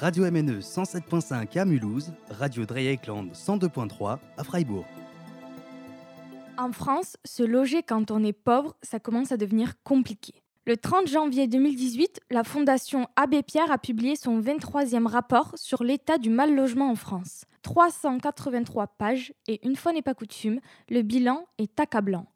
Radio MNE 107.5 à Mulhouse, Radio Dreieckland 102.3 à Freiburg. En France, se loger quand on est pauvre, ça commence à devenir compliqué. Le 30 janvier 2018, la Fondation Abbé Pierre a publié son 23e rapport sur l'état du mal logement en France. 383 pages et une fois n'est pas coutume, le bilan est accablant.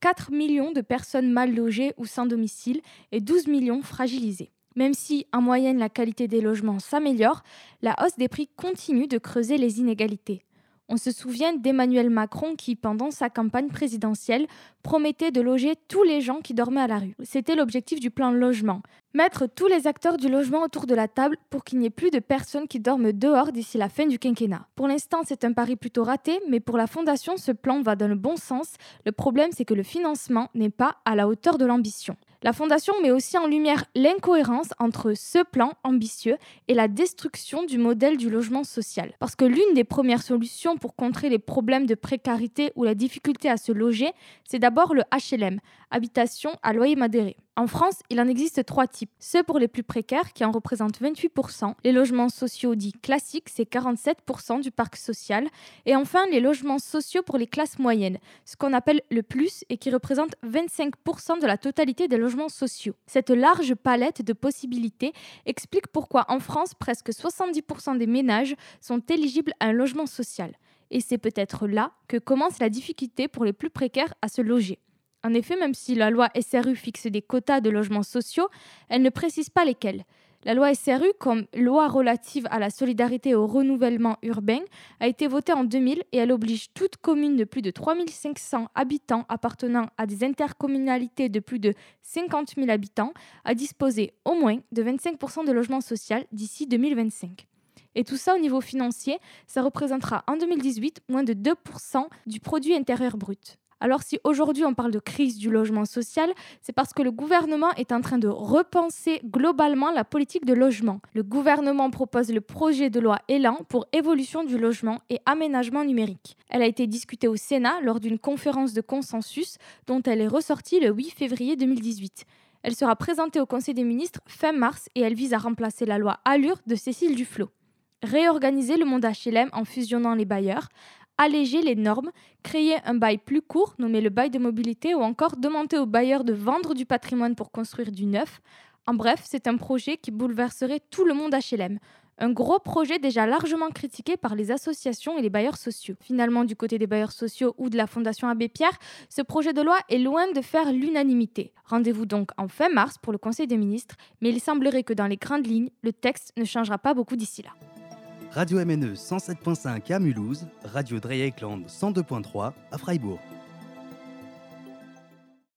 4 millions de personnes mal logées ou sans domicile et 12 millions fragilisées. Même si, en moyenne, la qualité des logements s'améliore, la hausse des prix continue de creuser les inégalités. On se souvient d'Emmanuel Macron qui, pendant sa campagne présidentielle, promettait de loger tous les gens qui dormaient à la rue. C'était l'objectif du plan logement. Mettre tous les acteurs du logement autour de la table pour qu'il n'y ait plus de personnes qui dorment dehors d'ici la fin du quinquennat. Pour l'instant, c'est un pari plutôt raté, mais pour la Fondation, ce plan va dans le bon sens. Le problème, c'est que le financement n'est pas à la hauteur de l'ambition. La Fondation met aussi en lumière l'incohérence entre ce plan ambitieux et la destruction du modèle du logement social. Parce que l'une des premières solutions pour contrer les problèmes de précarité ou la difficulté à se loger, c'est d'abord le HLM, habitation à loyer modéré. En France, il en existe trois types. Ceux pour les plus précaires, qui en représentent 28%, les logements sociaux dits classiques, c'est 47% du parc social, et enfin les logements sociaux pour les classes moyennes, ce qu'on appelle le plus et qui représente 25% de la totalité des logements sociaux. Cette large palette de possibilités explique pourquoi en France, presque 70% des ménages sont éligibles à un logement social. Et c'est peut-être là que commence la difficulté pour les plus précaires à se loger. En effet, même si la loi SRU fixe des quotas de logements sociaux, elle ne précise pas lesquels. La loi SRU, comme loi relative à la solidarité et au renouvellement urbain, a été votée en 2000 et elle oblige toute commune de plus de 3500 habitants appartenant à des intercommunalités de plus de 50 000 habitants à disposer au moins de 25% de logements sociaux d'ici 2025. Et tout ça au niveau financier, ça représentera en 2018 moins de 2% du produit intérieur brut. Alors si aujourd'hui on parle de crise du logement social, c'est parce que le gouvernement est en train de repenser globalement la politique de logement. Le gouvernement propose le projet de loi Élan pour évolution du logement et aménagement numérique. Elle a été discutée au Sénat lors d'une conférence de consensus dont elle est ressortie le 8 février 2018. Elle sera présentée au Conseil des ministres fin mars et elle vise à remplacer la loi Allure de Cécile Duflot réorganiser le monde HLM en fusionnant les bailleurs, alléger les normes, créer un bail plus court, nommé le bail de mobilité, ou encore demander aux bailleurs de vendre du patrimoine pour construire du neuf. En bref, c'est un projet qui bouleverserait tout le monde HLM. Un gros projet déjà largement critiqué par les associations et les bailleurs sociaux. Finalement, du côté des bailleurs sociaux ou de la Fondation Abbé Pierre, ce projet de loi est loin de faire l'unanimité. Rendez-vous donc en fin mars pour le Conseil des ministres, mais il semblerait que dans les grandes lignes, le texte ne changera pas beaucoup d'ici là. Radio MNE 107.5 à Mulhouse, Radio Dreieckland 102.3 à Freiburg.